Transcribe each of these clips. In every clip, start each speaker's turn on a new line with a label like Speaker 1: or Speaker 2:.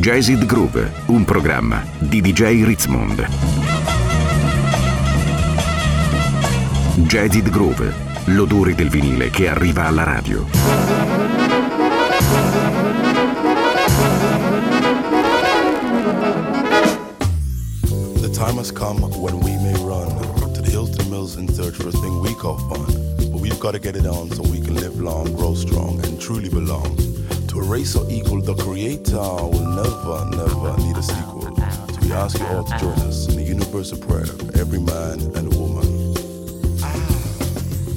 Speaker 1: Jazzid Groove, un programma di DJ Ritzmond. Jazzid Groove, l'odore del vinile che arriva alla radio.
Speaker 2: The time has come when we may run to the Hilton Mills in search for a thing we call fun. But we've got to get it on so we can live long, grow strong, and truly belong. To erase or equal, the creator will never, never need a sequel. So we ask you all to join us in the universal prayer for every man and woman.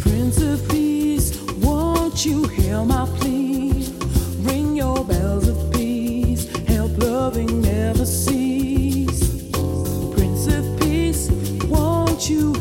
Speaker 3: Prince of Peace, won't you hear my plea? Ring your bells of peace, help loving never cease. Prince of Peace, won't you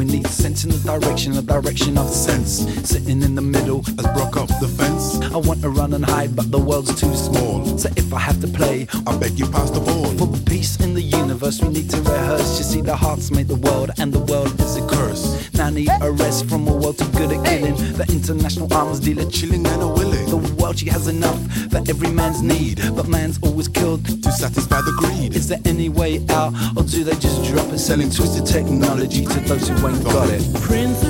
Speaker 4: I'm. Need sense in the direction, the direction of sense. Sitting in the middle,
Speaker 2: Let's broke up the fence.
Speaker 4: I want to run and hide, but the world's too small. So if I have to play,
Speaker 2: I beg you pass the ball.
Speaker 4: for peace in the universe, we need to rehearse. You see, the hearts made the world, and the world is a curse. Now I need a rest from a world too good at killing. The international arms dealer
Speaker 2: Chilling and a willing
Speaker 4: the world she has enough for every man's need, but man's always killed.
Speaker 2: to satisfy the greed.
Speaker 4: Is there any way out, or do they just drop it, selling twisted technology to those who ain't got it?
Speaker 3: Prince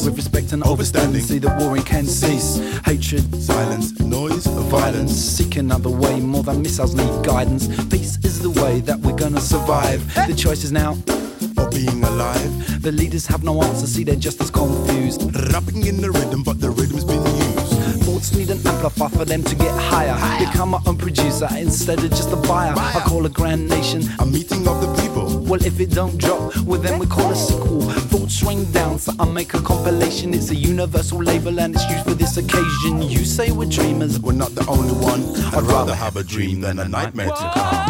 Speaker 3: peace,
Speaker 4: with respect and overstanding. See that warring can cease, hatred,
Speaker 2: Silence, noise,
Speaker 4: violence. Seek another way, more than missiles need guidance. Peace is the way that we're gonna survive. The choice is now.
Speaker 2: For being alive.
Speaker 4: The leaders have no answer, see they're just as confused.
Speaker 2: Rapping in the rhythm, but the rhythm's been used.
Speaker 4: Thoughts need an amplifier for them to get higher. Become my own producer instead of just a buyer. I call a grand nation.
Speaker 2: A meeting of the people.
Speaker 4: Well, if it don't drop, well then we call a sequel. Thoughts rain down, so I make a compilation. It's a universal label and it's used for this occasion. You say we're dreamers,
Speaker 2: We're not the only one. I'd rather have a dream than a nightmare to come.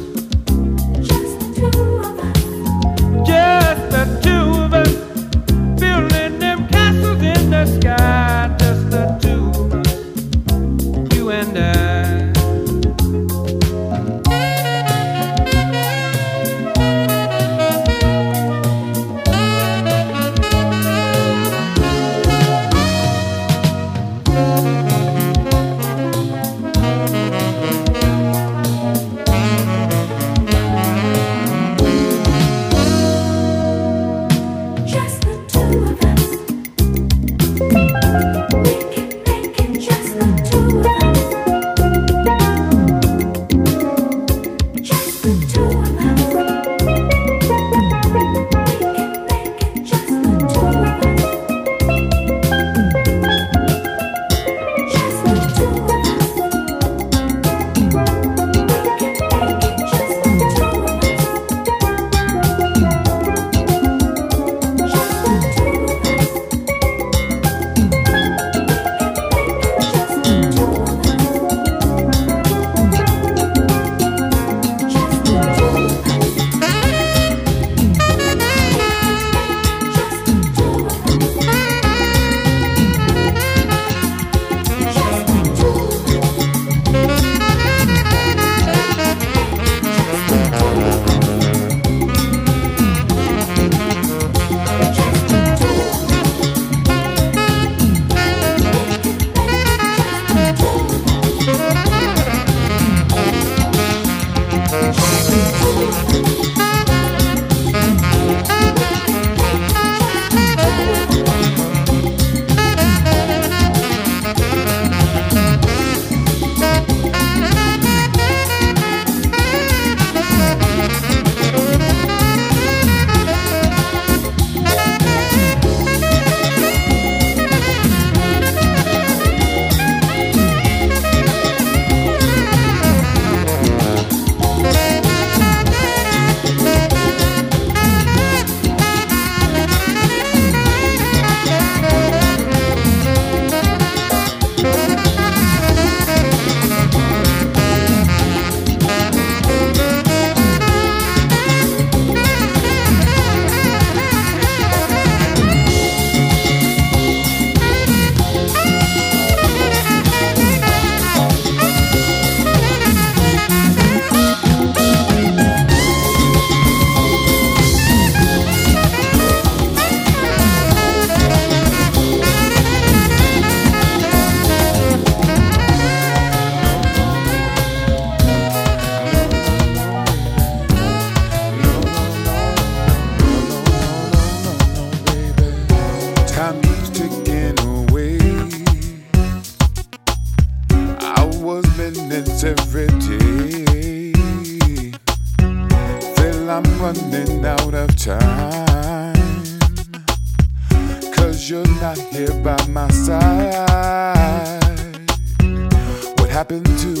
Speaker 5: Open up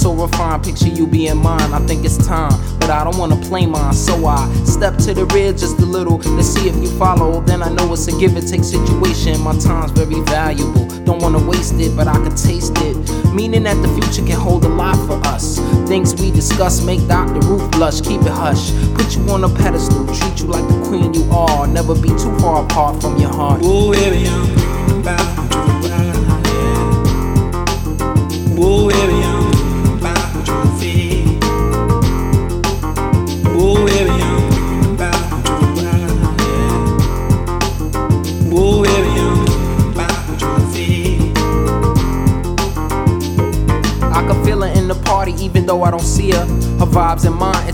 Speaker 6: So
Speaker 7: refined, picture you being mine. I think it's time, but I don't wanna play mine. So I step to the rear just a little to see if you follow. Then I know it's a give and take situation. My time's very valuable. Don't wanna waste it, but I can taste it. Meaning that the future can hold a lot for us. Things we discuss make Dr. Ruth blush. Keep it hush. Put you on a pedestal. Treat you like the queen you are. Never be too far apart from your heart.
Speaker 8: Ooh, baby, I'm about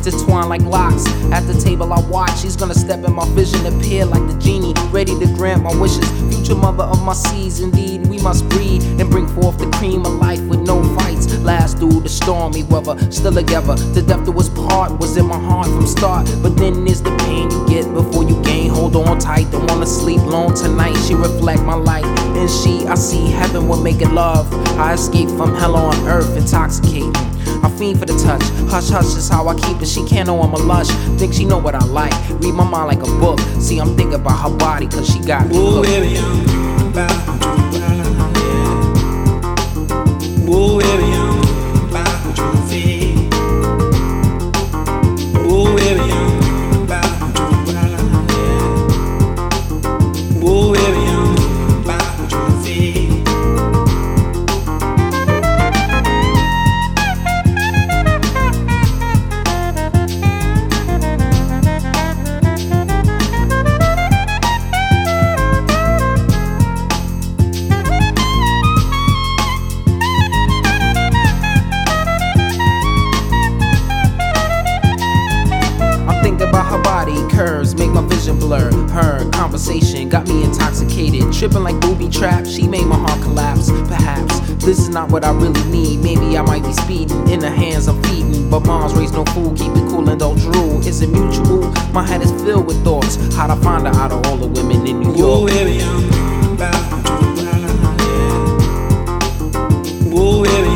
Speaker 7: intertwined like locks. At the table I watch, she's gonna step in my vision, appear like the genie, ready to grant my wishes. Future mother of my seeds, indeed, we must breed and bring forth the cream of life with no fights. Last through the stormy weather, still together. The death that was part was in my heart from start. But then there's the pain you get before you gain. Hold on tight, don't wanna sleep long tonight. She reflect my light, and she, I see heaven make it love. I escape from hell on earth, intoxicating. I fiend for the touch. Hush, hush is how I keep it. She can't know I'm a lush. Think she know what I like. Read my mind like a book. See, I'm thinking about her body, cause she got me.
Speaker 9: Ooh, baby, I'm about ride. Ooh, baby, I'm
Speaker 7: need. Maybe I might be speeding in the hands I'm feeding, but moms raise no fool. Keep it cool and don't drool. Is it mutual? My head is filled with thoughts. How to find her out of all the women in New
Speaker 9: Ooh,
Speaker 7: York?
Speaker 9: baby, I'm about to. Ooh, baby,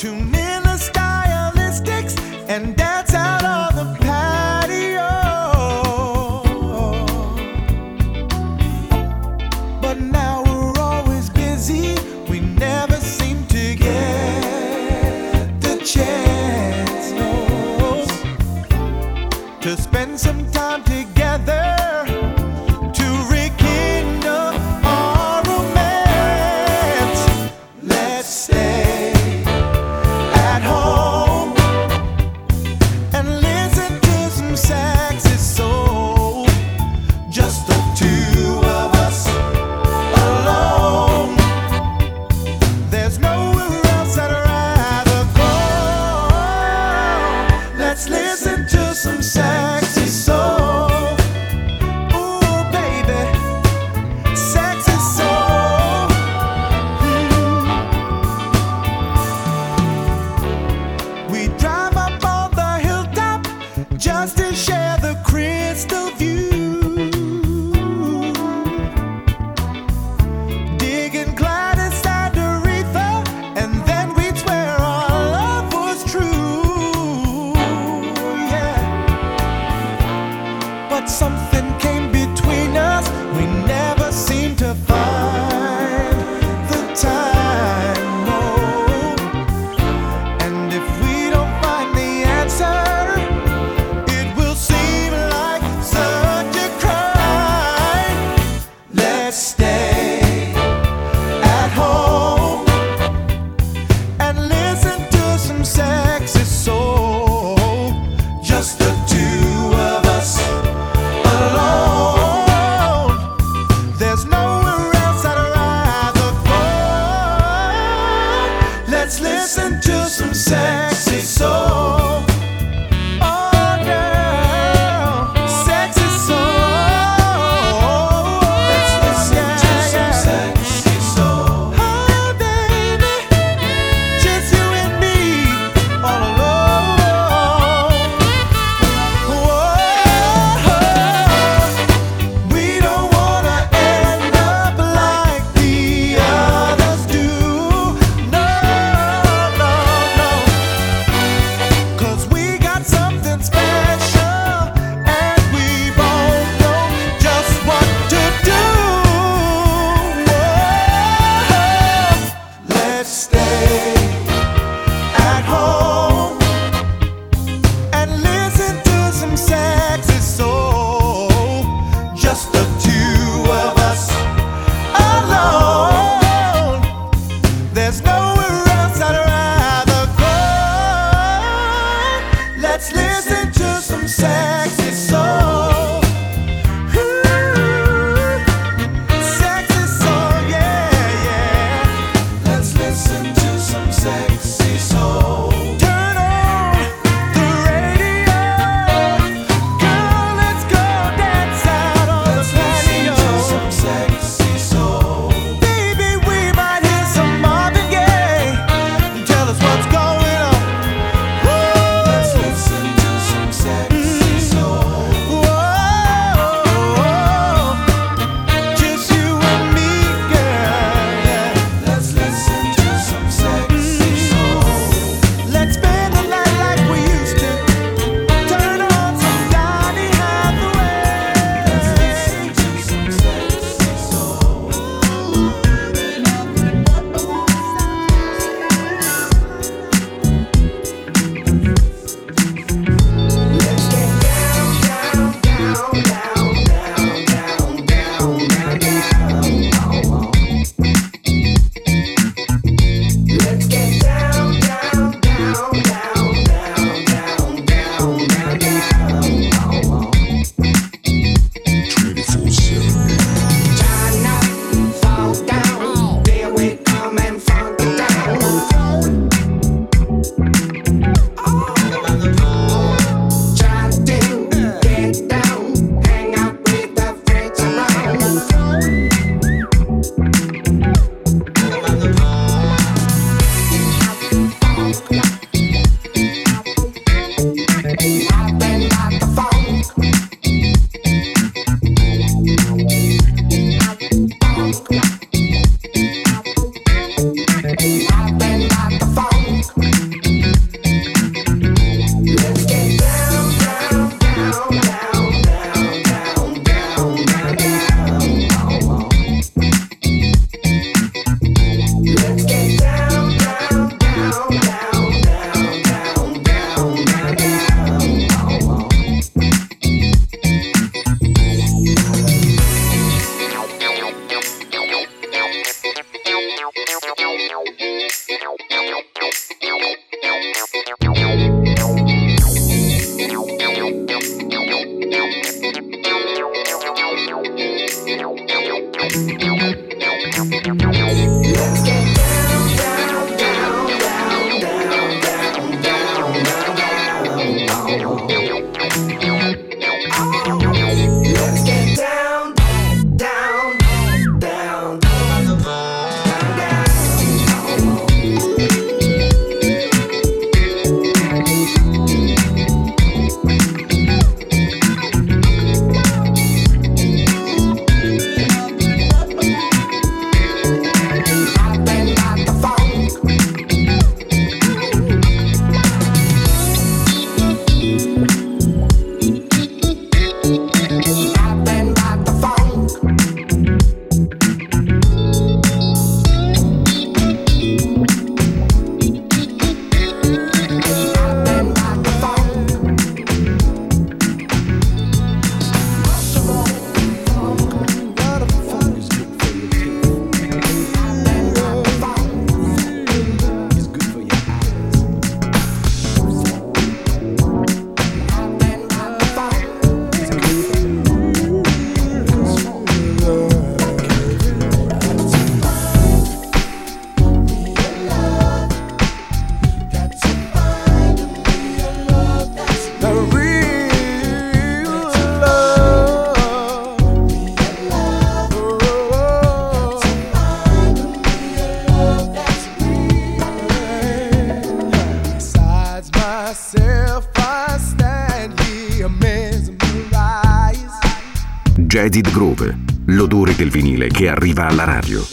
Speaker 10: Tune in the stylistics and
Speaker 1: vinile che arriva alla radio.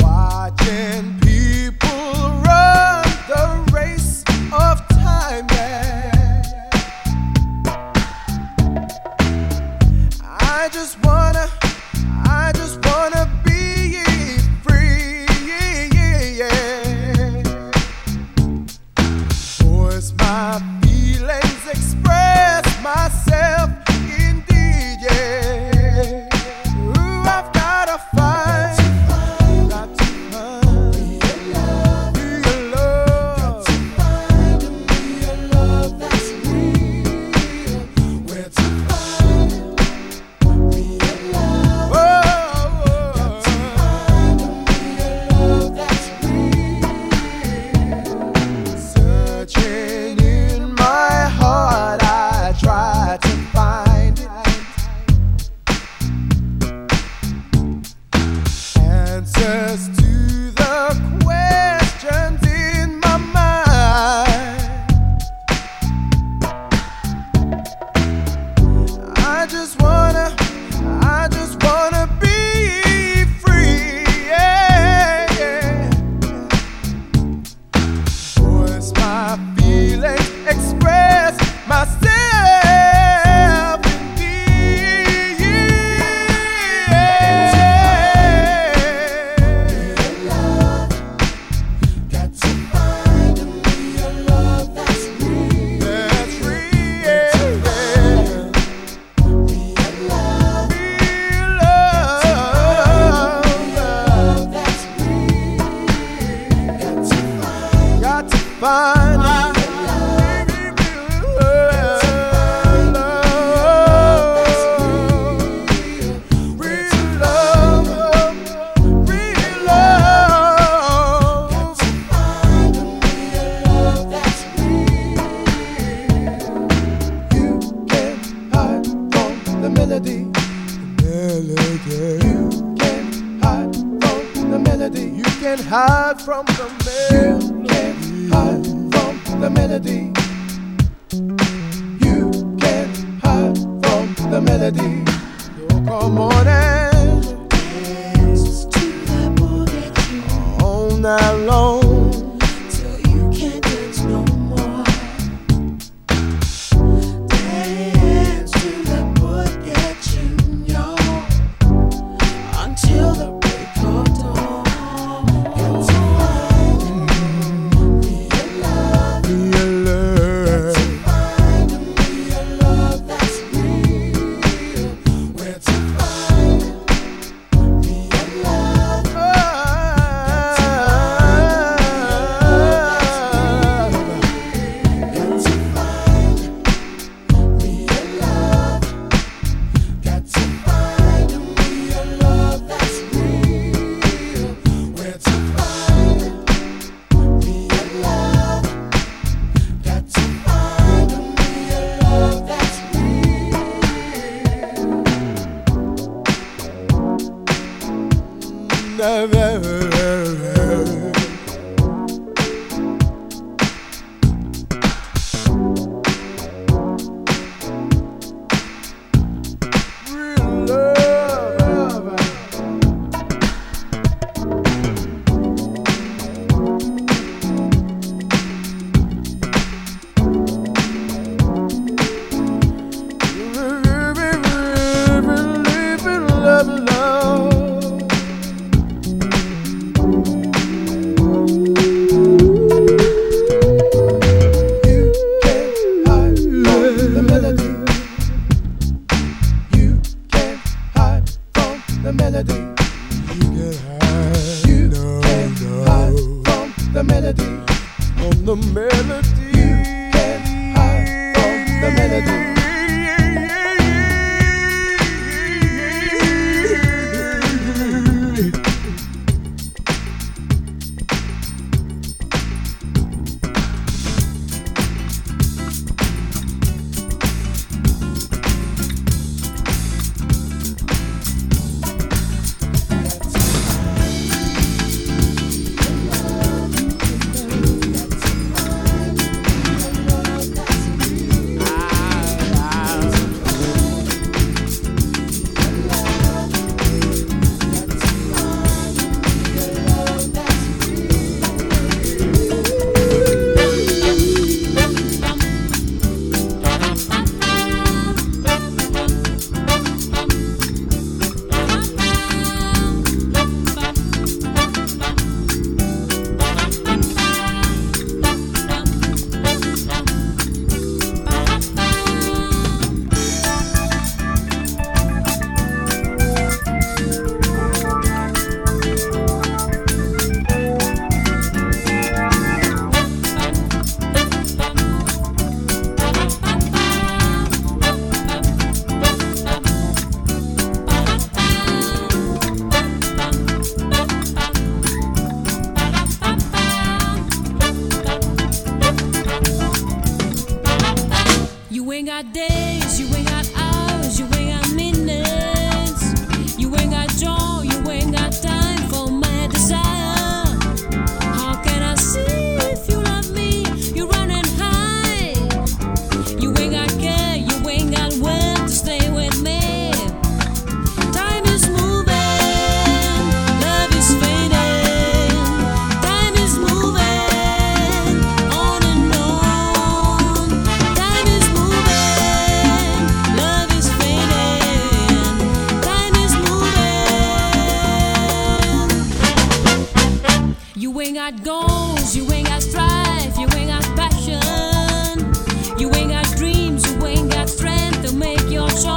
Speaker 11: your choice.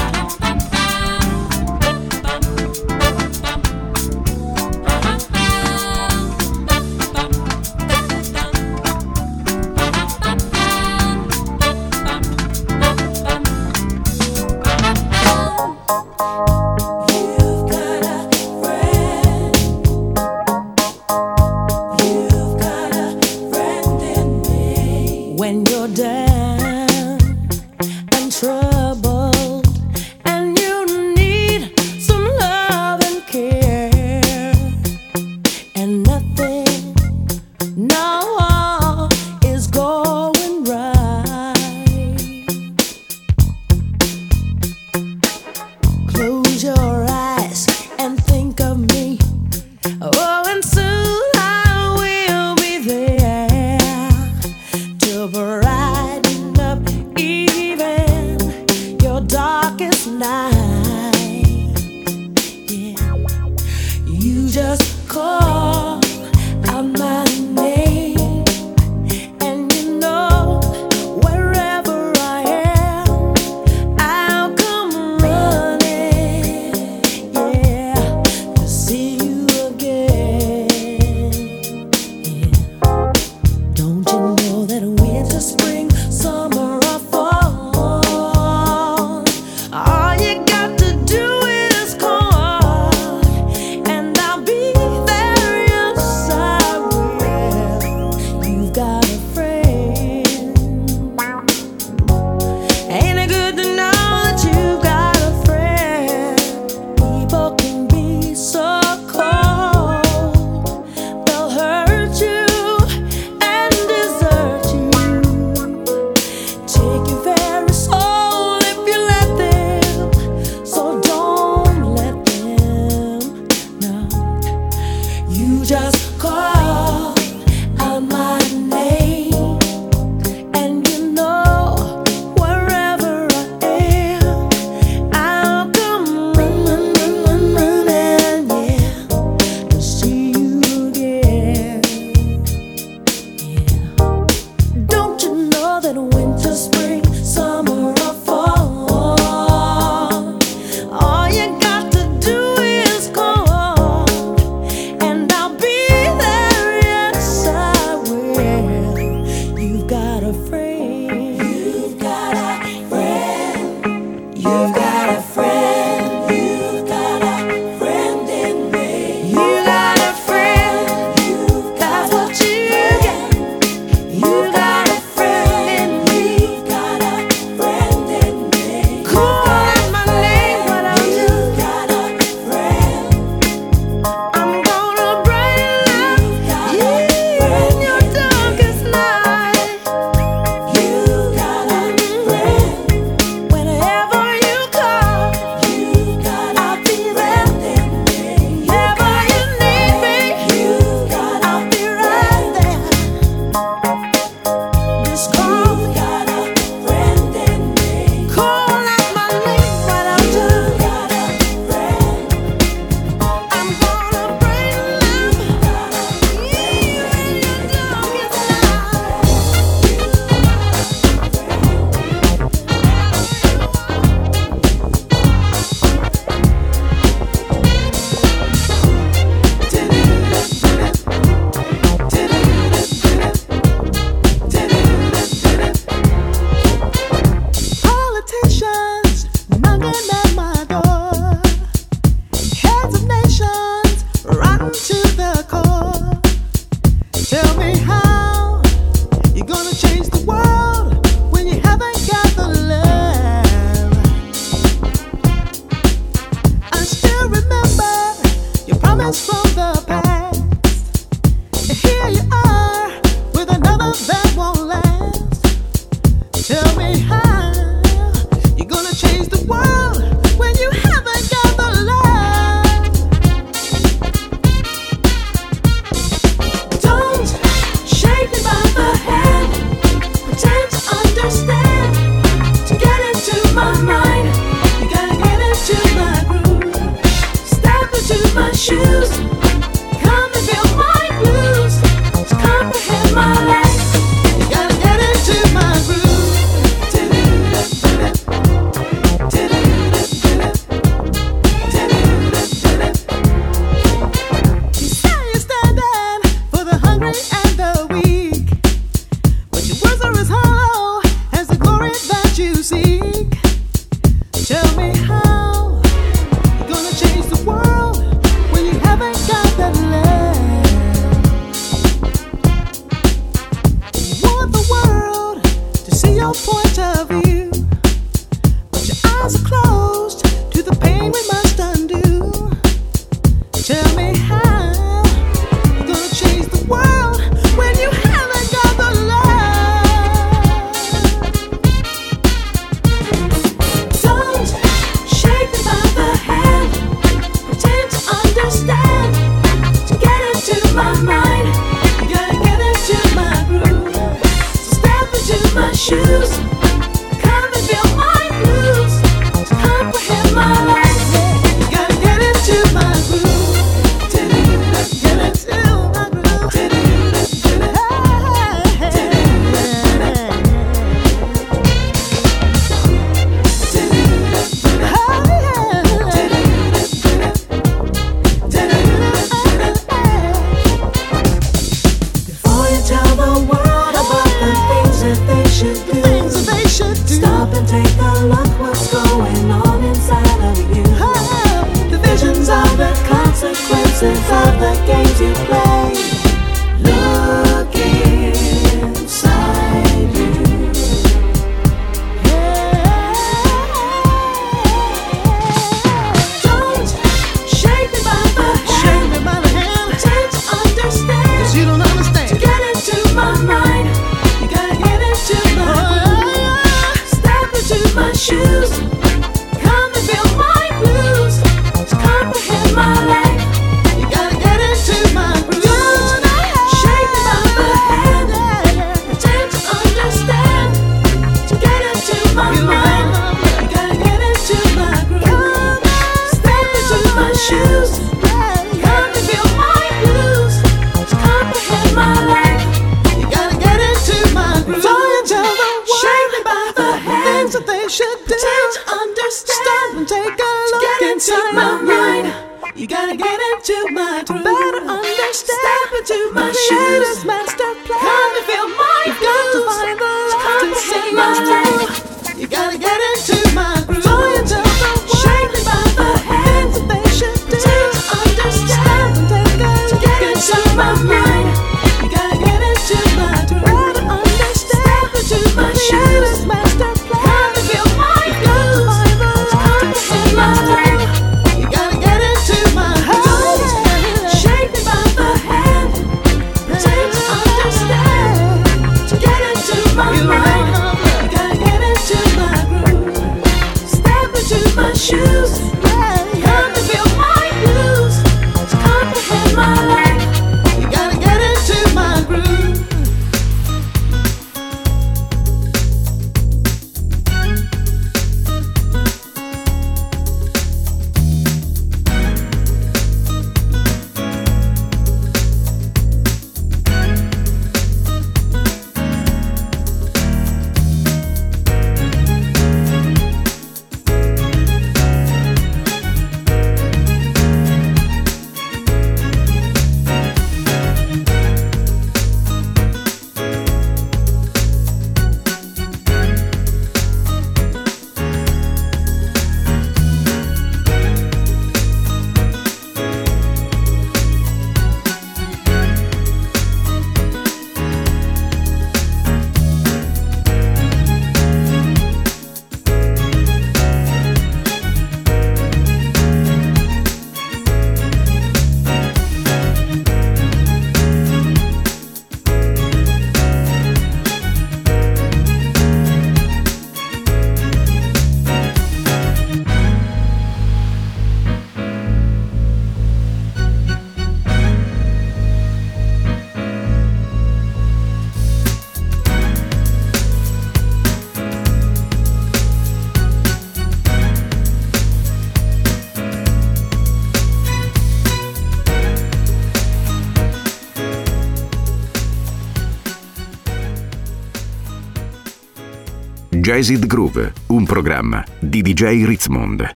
Speaker 9: Jazzed Groove, un programma di DJ Ritzmond.